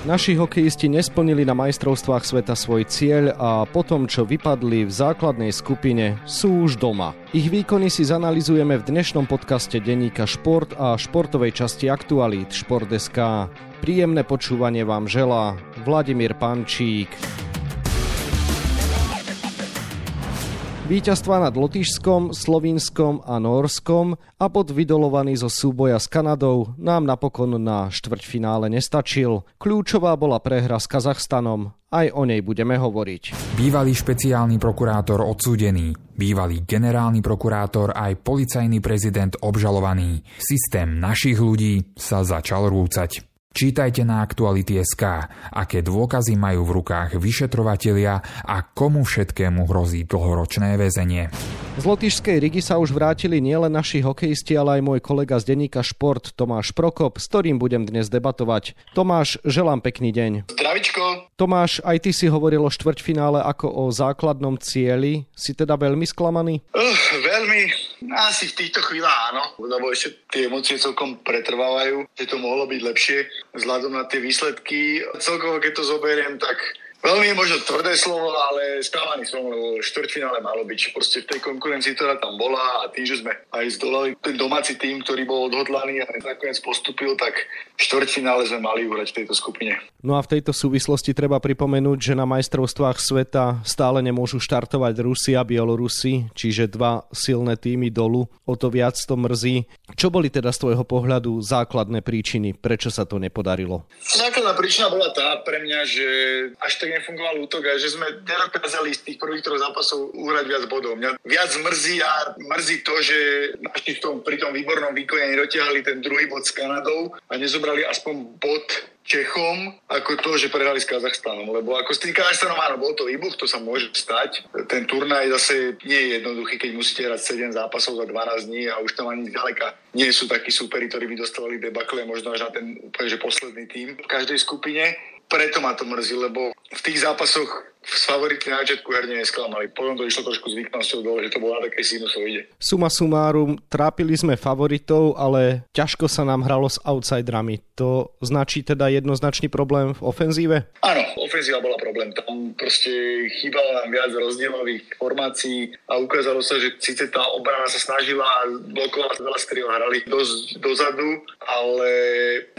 Naši hokejisti nesplnili na majstrovstvách sveta svoj cieľ a potom, čo vypadli v základnej skupine, sú už doma. Ich výkony si zanalizujeme v dnešnom podcaste denníka Šport a športovej časti Aktualít Šport.sk. Príjemné počúvanie vám želá Vladimír Pančík. Výťazstva nad Lotyšskom, Slovínskom a Norskom a pod vydolovaný zo súboja s Kanadou nám napokon na štvrťfinále nestačil. Kľúčová bola prehra s Kazachstanom, aj o nej budeme hovoriť. Bývalý špeciálny prokurátor odsúdený, bývalý generálny prokurátor aj policajný prezident obžalovaný. Systém našich ľudí sa začal rúcať. Čítajte na Aktuality.sk, aké dôkazy majú v rukách vyšetrovatelia a komu všetkému hrozí dlhoročné väzenie. Z Lotyšskej Rigi sa už vrátili nielen naši hokejisti, ale aj môj kolega z denníka Šport Tomáš Prokop, s ktorým budem dnes debatovať. Tomáš, želám pekný deň. Zdravičko. Tomáš, aj ty si hovoril o štvrťfinále ako o základnom cieli. Si teda veľmi sklamaný? Uh, veľmi. Asi v týchto chvíľach áno, lebo ešte tie emócie celkom pretrvávajú, že to mohlo byť lepšie vzhľadom na tie výsledky. Celkovo, keď to zoberiem, tak Veľmi je možno tvrdé slovo, ale sklamaný som, lebo štvrťfinále malo byť proste v tej konkurencii, ktorá tam bola a tým, že sme aj zdolali ten domáci tým, ktorý bol odhodlaný a nakoniec postupil, tak v štvrťfinále sme mali uhrať v tejto skupine. No a v tejto súvislosti treba pripomenúť, že na majstrovstvách sveta stále nemôžu štartovať Rusi a Bielorusi, čiže dva silné týmy dolu. O to viac to mrzí. Čo boli teda z tvojho pohľadu základné príčiny, prečo sa to nepodarilo? Základná príčina bola tá pre mňa, že až tak nefungoval útok a že sme nedokázali z tých prvých troch zápasov uhrať viac bodov. Mňa viac mrzí a mrzí to, že naši v tom, pri tom výbornom výkone nedotiahli ten druhý bod s Kanadou a nezobrali aspoň bod Čechom ako to, že prehrali s Kazachstanom. Lebo ako s tým Kazachstanom, áno, bol to výbuch, to sa môže stať. Ten turnaj zase nie je jednoduchý, keď musíte hrať 7 zápasov za 12 dní a už tam ani ďaleka nie sú takí superi, ktorí by dostali debakle možno až na ten úplne, že posledný tým v každej skupine. Preto ma to mrzí, lebo v tých zápasoch s favoritmi na začiatku herne nesklamali. Potom to išlo trošku zvyknosťou dole, že to bolo na takej sinusoide. Suma sumárum, trápili sme favoritov, ale ťažko sa nám hralo s outsiderami. To značí teda jednoznačný problém v ofenzíve? Áno, ofenzíva bola problém. Tam proste chýbalo nám viac rozdielových formácií a ukázalo sa, že síce tá obrana sa snažila blokovať veľa striel, hrali dosť dozadu, ale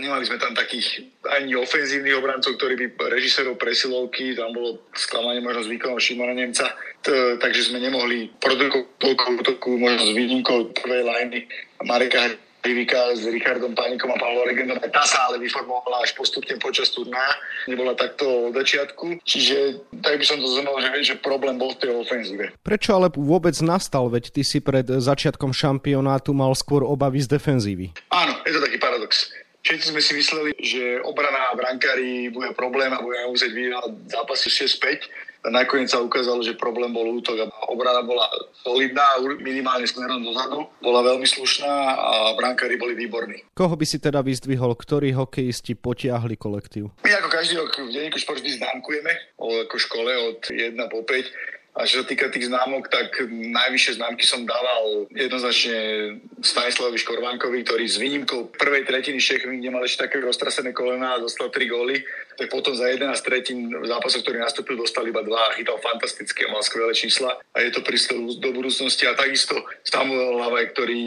nemali sme tam takých ani ofenzívnych obrancov, ktorí by režisérov presilovky, tam bolo sklamanie možno s výkonom Šimona Nemca, t- takže sme nemohli produkovať toľko útoku, možno s výnimkou prvej liney Mareka Rivika s Richardom Pánikom a Pavlom Regendom. Tá sa ale vyformovala až postupne počas turná. Nebola takto od začiatku. Čiže tak by som to zhrnul, že, že problém bol v tej ofenzíve. Prečo ale vôbec nastal? Veď ty si pred začiatkom šampionátu mal skôr obavy z defenzívy. Áno, je to taký paradox. Všetci sme si mysleli, že obrana a brankári bude problém a budeme musieť vyhrať zápasy 6-5. A nakoniec sa ukázalo, že problém bol útok a obrana bola solidná, minimálne smerom dozadu, bola veľmi slušná a brankári boli výborní. Koho by si teda vyzdvihol, ktorí hokejisti potiahli kolektív? My ako každý rok v denníku šport známkujeme, ako škole od 1 po 5 a čo sa týka tých známok, tak najvyššie známky som dával jednoznačne Stanislavovi Škorvánkovi, ktorý s výnimkou prvej tretiny Čechmi, kde mal ešte také roztrasené kolena a dostal 3 góly, tak potom za 11 tretín zápasov, ktorý nastúpil, dostal iba dva a chytal fantastické, mal skvelé čísla a je to prístup do budúcnosti. A takisto Samuel Lavaj, ktorý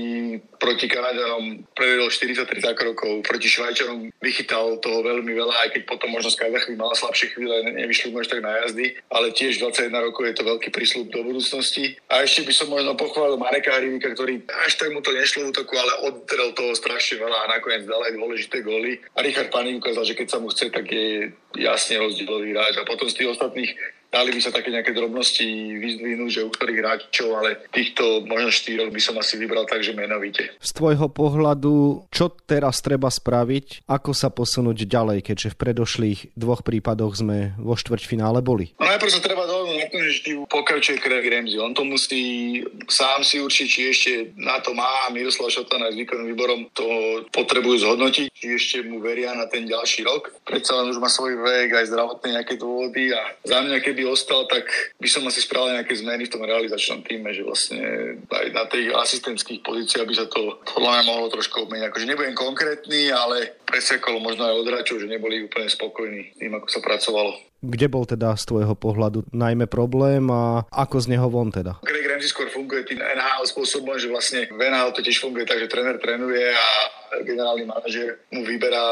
proti Kanadianom prevedol 43 zákrokov, proti Švajčanom vychytal toho veľmi veľa, aj keď potom možno z mala slabšie chvíle, nevyšli mu tak na jazdy, ale tiež 21 rokov je to veľký prísľub do budúcnosti. A ešte by som možno pochválil Mareka Hrivika, ktorý až tak mu to nešlo útoku, ale oddrel toho strašne veľa a nakoniec dal aj dôležité góly. A Richard Panik ukázal, že keď sa mu chce, tak je jasne rozdielový hráč. A potom z tých ostatných dali by sa také nejaké drobnosti vyzdvihnúť, že u ktorých hráčov, ale týchto možno štyroch by som asi vybral takže menovite. Z tvojho pohľadu, čo teraz treba spraviť, ako sa posunúť ďalej, keďže v predošlých dvoch prípadoch sme vo štvrťfinále boli? No najprv sa treba dohodnúť na tom, že pokračuje Craig Ramsey. On to musí sám si určiť, či ešte na to má Miroslav Šotana s výkonným výborom to potrebujú zhodnotiť, či ešte mu veria na ten ďalší rok. Predsa len už má svoj vek, aj zdravotné nejaké dôvody a za mňa, keby ostal, tak by som asi spravil nejaké zmeny v tom realizačnom týme, že vlastne aj na tých asistentských pozíciách by sa to podľa mňa mohlo trošku obmeniť. Akože nebudem konkrétny, ale presekol možno aj od hráčov, že neboli úplne spokojní tým, ako sa pracovalo. Kde bol teda z tvojho pohľadu najmä problém a ako z neho von teda? Greg Ramsey skôr funguje tým NHL spôsobom, že vlastne v NHL to tiež funguje tak, že tréner trénuje a generálny manažer mu vyberá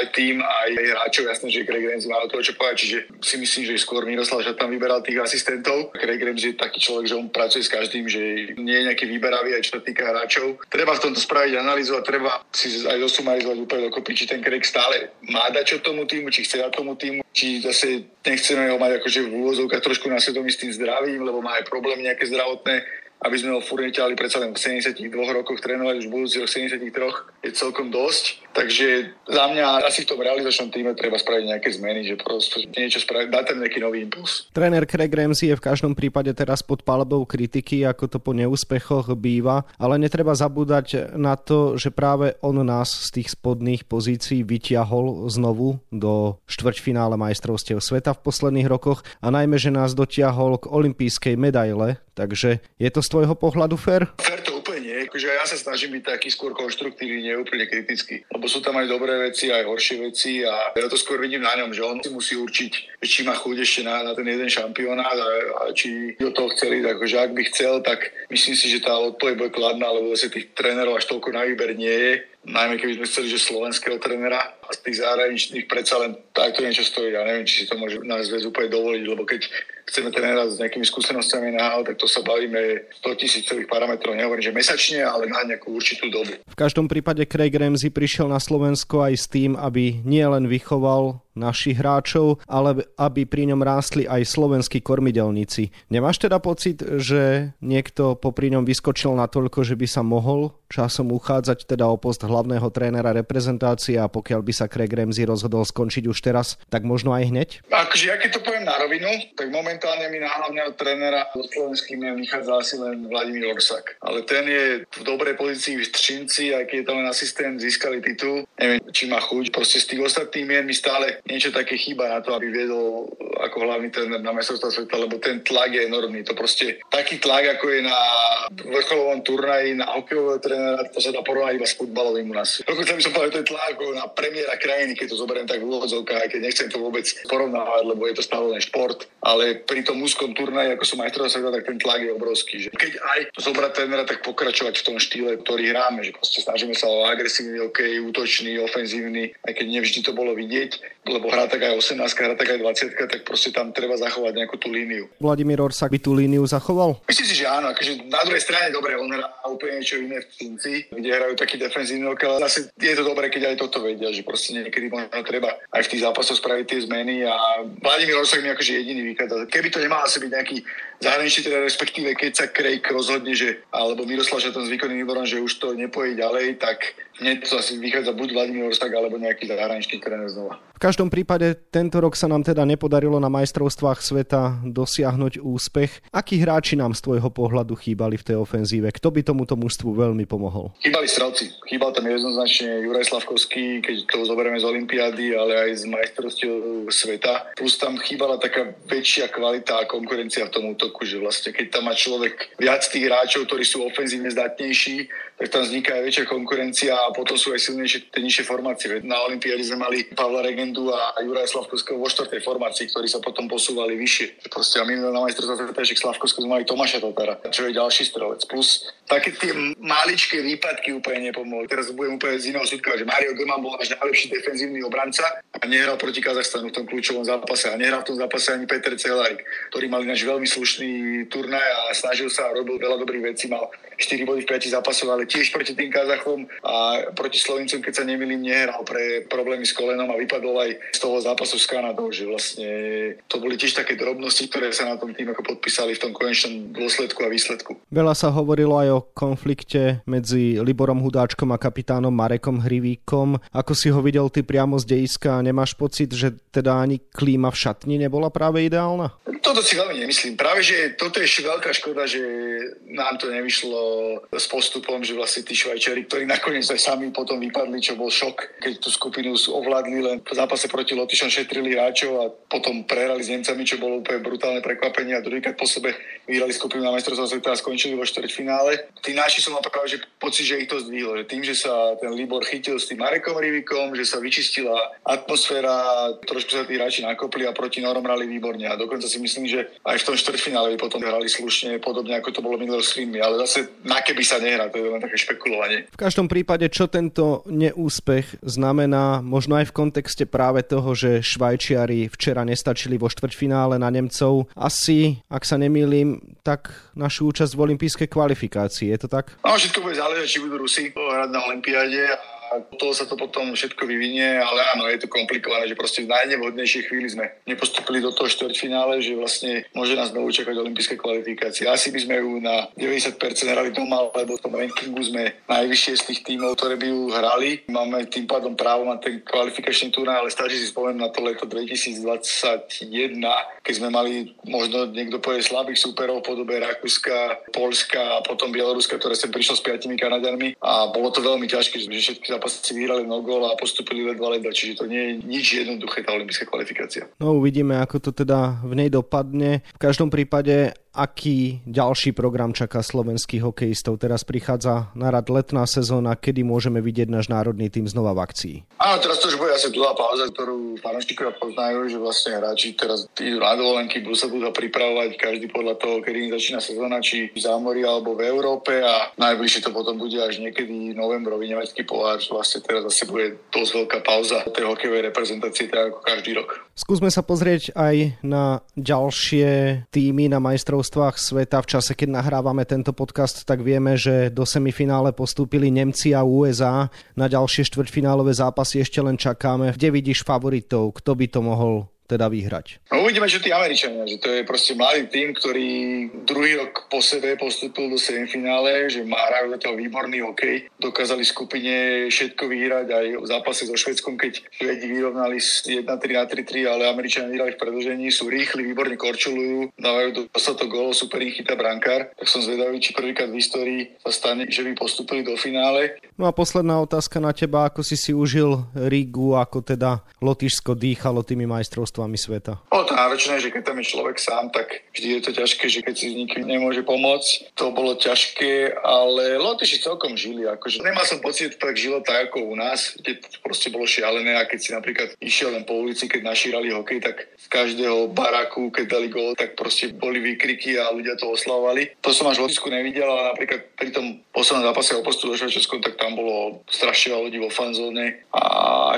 aj tým, aj hráčov. Jasné, že Craig Ramsey má toho čo povedať, čiže si myslím, že skôr Miroslav že tam vyberal tých asistentov. Craig Ramsey je taký človek, že on pracuje s každým, že nie je nejaký vyberavý aj čo sa týka hráčov. Treba v tomto spraviť analýzu a treba si aj zosumarizovať úplne dokopy, či ten Craig stále má dať čo tomu týmu, či chce dať tomu týmu, či zase nechceme ho mať akože v úvozovkách trošku na svedomí s tým zdravím, lebo má aj problémy nejaké zdravotné aby sme ho furt neťali predsa len v 72 rokoch trénovať, už budúci rok 73 je celkom dosť. Takže za mňa asi v tom realizačnom týme treba spraviť nejaké zmeny, že proste niečo spraviť, dať tam nejaký nový impuls. Tréner Craig Ramsey je v každom prípade teraz pod palbou kritiky, ako to po neúspechoch býva, ale netreba zabúdať na to, že práve on nás z tých spodných pozícií vyťahol znovu do štvrťfinále majstrovstiev sveta v posledných rokoch a najmä, že nás dotiahol k olympijskej medaile, takže je to z tvojho pohľadu fér? Fér to úplne nie. Akože ja sa snažím byť taký skôr konštruktívny, nie úplne kritický. Lebo sú tam aj dobré veci, aj horšie veci a ja to skôr vidím na ňom, že on si musí určiť, či má chuť ešte na, na ten jeden šampionát a, a či do toho chceli, tak akože ak by chcel, tak myslím si, že tá odpoveď bude kladná, lebo sa tých trénerov až toľko na výber nie je najmä keby sme chceli, že slovenského trénera a z tých zahraničných predsa len takto niečo stojí. Ja neviem, či si to môže náš zväz úplne dovoliť, lebo keď chceme trénera s nejakými skúsenostiami na tak to sa bavíme 100 tisícových parametrov, nehovorím, že mesačne, ale na nejakú určitú dobu. V každom prípade Craig Ramsey prišiel na Slovensko aj s tým, aby nielen vychoval našich hráčov, ale aby pri ňom rástli aj slovenskí kormidelníci. Nemáš teda pocit, že niekto popri ňom vyskočil natoľko, že by sa mohol časom uchádzať teda o post hlavného trénera reprezentácie a pokiaľ by sa Craig Ramsey rozhodol skončiť už teraz, tak možno aj hneď? Akože ja keď to poviem na rovinu, tak momentálne mi na hlavného trénera do slovenským vychádza asi len Vladimír Orsak. Ale ten je v dobrej pozícii v Třinci, aj keď je tam len asistent, získali titul. Neviem, či má chuť. Proste z tých ostatných mien mi stále niečo také chýba na to, aby viedol ako hlavný tréner na mestrovstva sveta, lebo ten tlak je enormný. To proste taký tlak, ako je na vrcholovom turnaji, na hokejového trénera, to sa dá porovnať iba s futbalovým u nás. Dokonca by som povedal, to je tlak ako na premiéra krajiny, keď to zoberiem tak v úvodzovkách, keď nechcem to vôbec porovnávať, lebo je to stále len šport. Ale pri tom úzkom turnaji, ako som majstrovstvá sveta, tak ten tlak je obrovský. Že keď aj zobrať trénera, tak pokračovať v tom štýle, ktorý hráme, že proste snažíme sa o agresívny hokej, útočný, ofenzívny, aj keď nevždy to bolo vidieť, lebo hrá tak aj 18, hrá tak aj 20, tak proste tam treba zachovať nejakú tú líniu. Vladimír Orsak by tú líniu zachoval? Myslím si, že áno. Akože na druhej strane dobre, on hrá úplne niečo iné v Cinci, kde hrajú taký defenzívny hokej, ale zase je to dobré, keď aj toto vedia, že proste niekedy možno treba aj v tých zápasoch spraviť tie zmeny a Vladimír Orsak mi akože jediný vychádza. Keby to nemal asi byť nejaký zahraničný teda respektíve keď sa Craig rozhodne, že alebo Miroslav Šatan s výkonným výborom, že už to nepojí ďalej, tak hneď to asi vychádza buď Vladimír Orsak alebo nejaký zahraničný tréner znova. V každom prípade tento rok sa nám teda nepodarilo na majstrovstvách sveta dosiahnuť úspech. Akí hráči nám z tvojho pohľadu chýbali v tej ofenzíve? Kto by tomuto mužstvu veľmi pomohol? Chýbali strelci. Chýbal tam jednoznačne Juraj Slavkovský, keď to zoberieme z Olympiády, ale aj z majstrovstiev sveta. Plus tam chýbala taká väčšia kvalita a konkurencia v tom útoku, že vlastne keď tam má človek viac tých hráčov, ktorí sú ofenzívne zdatnejší, tak tam vzniká aj väčšia konkurencia a potom sú aj silnejšie tie formácie. Na Olympiáde sme mali Pavla Regen Bendu a Juraj Slavkovského vo štvrtej formácii, ktorí sa potom posúvali vyššie. Proste a minulé na majstrovstve sveta, Slavkovského sme mali Tomáša Totara, čo je ďalší strelec. Plus také tie maličké výpadky úplne nepomohli. Teraz budem úplne z iného súdka, že Mario Göman bol náš najlepší defenzívny obranca a nehral proti Kazachstanu v tom kľúčovom zápase. A nehral v tom zápase ani Peter Cehlárik, ktorý mal náš veľmi slušný turnaj a snažil sa a robil veľa dobrých vecí. Mal 4 body v 5 zápasoch, ale tiež proti tým Kazachom a proti Slovincom, keď sa nemýlim, nehral pre problémy s kolenom a vypadol aj z toho zápasu s Kanadou, že vlastne to boli tiež také drobnosti, ktoré sa na tom tým ako podpísali v tom konečnom dôsledku a výsledku. Veľa sa hovorilo aj o konflikte medzi Liborom Hudáčkom a kapitánom Marekom Hrivíkom. Ako si ho videl ty priamo z dejiska, nemáš pocit, že teda ani klíma v šatni nebola práve ideálna? Toto si veľmi nemyslím. Práve, že toto je veľká škoda, že nám to nevyšlo s postupom, že vlastne tí Švajčari, ktorí nakoniec aj sami potom vypadli, čo bol šok, keď tú skupinu ovládli len za zápase proti Lotyšom šetrili hráčov a potom prehrali s Nemcami, čo bolo úplne brutálne prekvapenie a druhýkrát po sebe vyhrali skupinu na majstrovstvo sveta a skončili vo štvrťfinále. Tí naši som mal práve že pocit, že ich to zdvihlo, že tým, že sa ten Libor chytil s tým Marekom Rivikom, že sa vyčistila atmosféra, trošku sa tí hráči nakopli a proti Norom hrali výborne a dokonca si myslím, že aj v tom štvrťfinále potom hrali slušne, podobne ako to bolo minulé s Fínmi, ale zase na keby sa nehrá, to je len také špekulovanie. V každom prípade, čo tento neúspech znamená, možno aj v kontexte práve toho, že Švajčiari včera nestačili vo štvrťfinále na Nemcov, asi, ak sa nemýlim, tak našu účasť v olympijskej kvalifikácii, je to tak? No, všetko bude záležať, či budú Rusi hrať na Olympiáde a toho sa to potom všetko vyvinie, ale áno, je to komplikované, že proste v najnevhodnejšej chvíli sme nepostupili do toho štvrťfinále, že vlastne môže nás znovu čakať olympijské kvalifikácie. Asi by sme ju na 90% hrali doma, lebo v tom rankingu sme najvyššie z tých tímov, ktoré by ju hrali. Máme tým pádom právo na ten kvalifikačný turnaj, ale stačí si spomenúť na to leto 2021, keď sme mali možno niekto povie slabých súperov v podobe Rakúska, Polska a potom Bieloruska, ktoré sem prišlo s piatimi Kanaďanmi a bolo to veľmi ťažké, že všetky zápasy vyhrali no gól a postupili ledva ledva, čiže to nie je nič jednoduché tá olympijská kvalifikácia. No uvidíme, ako to teda v nej dopadne. V každom prípade aký ďalší program čaká slovenských hokejistov. Teraz prichádza na rad letná sezóna, kedy môžeme vidieť náš národný tým znova v akcii. Áno, teraz to už bude asi dlhá pauza, ktorú fanúšikovia poznajú, že vlastne hráči teraz idú na dovolenky, budú sa budú pripravovať každý podľa toho, kedy im začína sezóna, či v zámori alebo v Európe a najbližšie to potom bude až niekedy novembrový nemecký pohár, vlastne teraz zase bude dosť veľká pauza tej hokejovej reprezentácie, tak ako každý rok. Skúsme sa pozrieť aj na ďalšie týmy na majstrov majstrovstvách sveta v čase, keď nahrávame tento podcast, tak vieme, že do semifinále postúpili Nemci a USA. Na ďalšie štvrťfinálové zápasy ešte len čakáme. Kde vidíš favoritov? Kto by to mohol teda vyhrať. No uvidíme, čo tí Američania, že to je proste mladý tým, ktorý druhý rok po sebe postupil do semifinále, že má hrajú zatiaľ výborný hokej. Dokázali skupine všetko vyhrať aj v zápase so Švedskom, keď Švedi vyrovnali 1-3 na 3-3, ale Američania vyhrali v predlžení, sú rýchli, výborne korčulujú, dávajú dostatok gólov, super ich chytá brankár. Tak som zvedavý, či prvýkrát v histórii sa stane, že by postupili do finále. No a posledná otázka na teba, ako si si užil Rigu, ako teda Lotyšsko dýchalo tými majstrovstvami majstrovstvami sveta? Bolo to náročné, že keď tam je človek sám, tak vždy je to ťažké, že keď si nikým nemôže pomôcť. To bolo ťažké, ale Lotyši celkom žili. Akože nemal som pocit, tak žilo tak ako u nás, kde to proste bolo šialené a keď si napríklad išiel len po ulici, keď našírali hokej, tak z každého baraku, keď dali gól, tak proste boli výkriky a ľudia to oslavovali. To som až v Lotyšsku nevidel, ale napríklad pri tom poslednom zápase o postu do Švajčiarskom, tak tam bolo strašne ľudí vo fanzóne a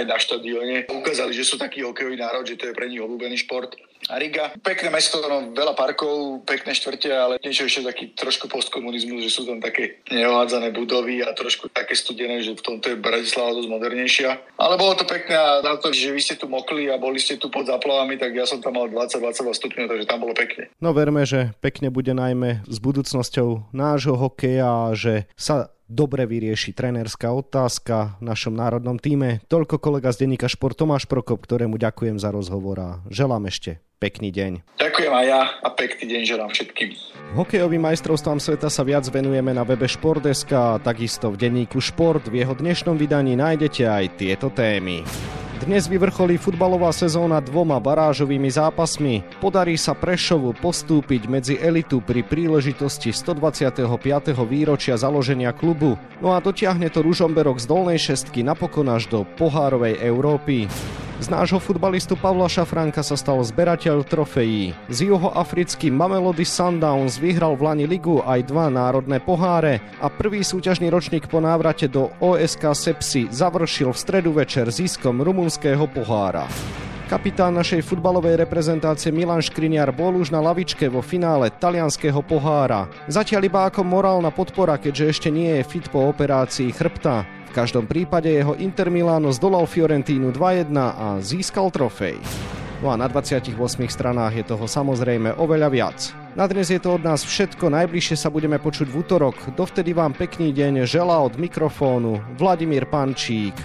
aj na štadióne. Ukázali, že sú taký hokejový národ, že to je pre nyilván nyilvánvalóan sport. A Riga, pekné mesto, no, veľa parkov, pekné štvrte, ale niečo ešte taký trošku postkomunizmus, že sú tam také neohádzané budovy a trošku také studené, že v tomto je Bratislava dosť modernejšia. Ale bolo to pekné a na to, že vy ste tu mokli a boli ste tu pod zaplavami, tak ja som tam mal 20-22 stupňov, takže tam bolo pekne. No verme, že pekne bude najmä s budúcnosťou nášho hokeja, že sa dobre vyrieši trenerská otázka v našom národnom týme. Toľko kolega z denníka Šport Tomáš Prokop, ktorému ďakujem za rozhovor a želám ešte pekný deň. Ďakujem aj ja a pekný deň želám všetkým. Hokejovým majstrovstvám sveta sa viac venujeme na webe Športdeska a takisto v denníku Šport. V jeho dnešnom vydaní nájdete aj tieto témy. Dnes vyvrcholí futbalová sezóna dvoma barážovými zápasmi. Podarí sa Prešovu postúpiť medzi elitu pri príležitosti 125. výročia založenia klubu. No a dotiahne to Ružomberok z dolnej šestky napokon až do pohárovej Európy. Z nášho futbalistu Pavla Šafranka sa stal zberateľ trofejí. Z juhoafrickým Mamelody Sundowns vyhral v Lani ligu aj dva národné poháre a prvý súťažný ročník po návrate do OSK Sepsi završil v stredu večer získom rumunského pohára. Kapitán našej futbalovej reprezentácie Milan Škriniar bol už na lavičke vo finále talianského pohára. Zatiaľ iba ako morálna podpora, keďže ešte nie je fit po operácii chrbta. V každom prípade jeho Inter Milano zdolal Fiorentínu 2-1 a získal trofej. No a na 28 stranách je toho samozrejme oveľa viac. Na dnes je to od nás všetko, najbližšie sa budeme počuť v útorok. Dovtedy vám pekný deň želá od mikrofónu Vladimír Pančík.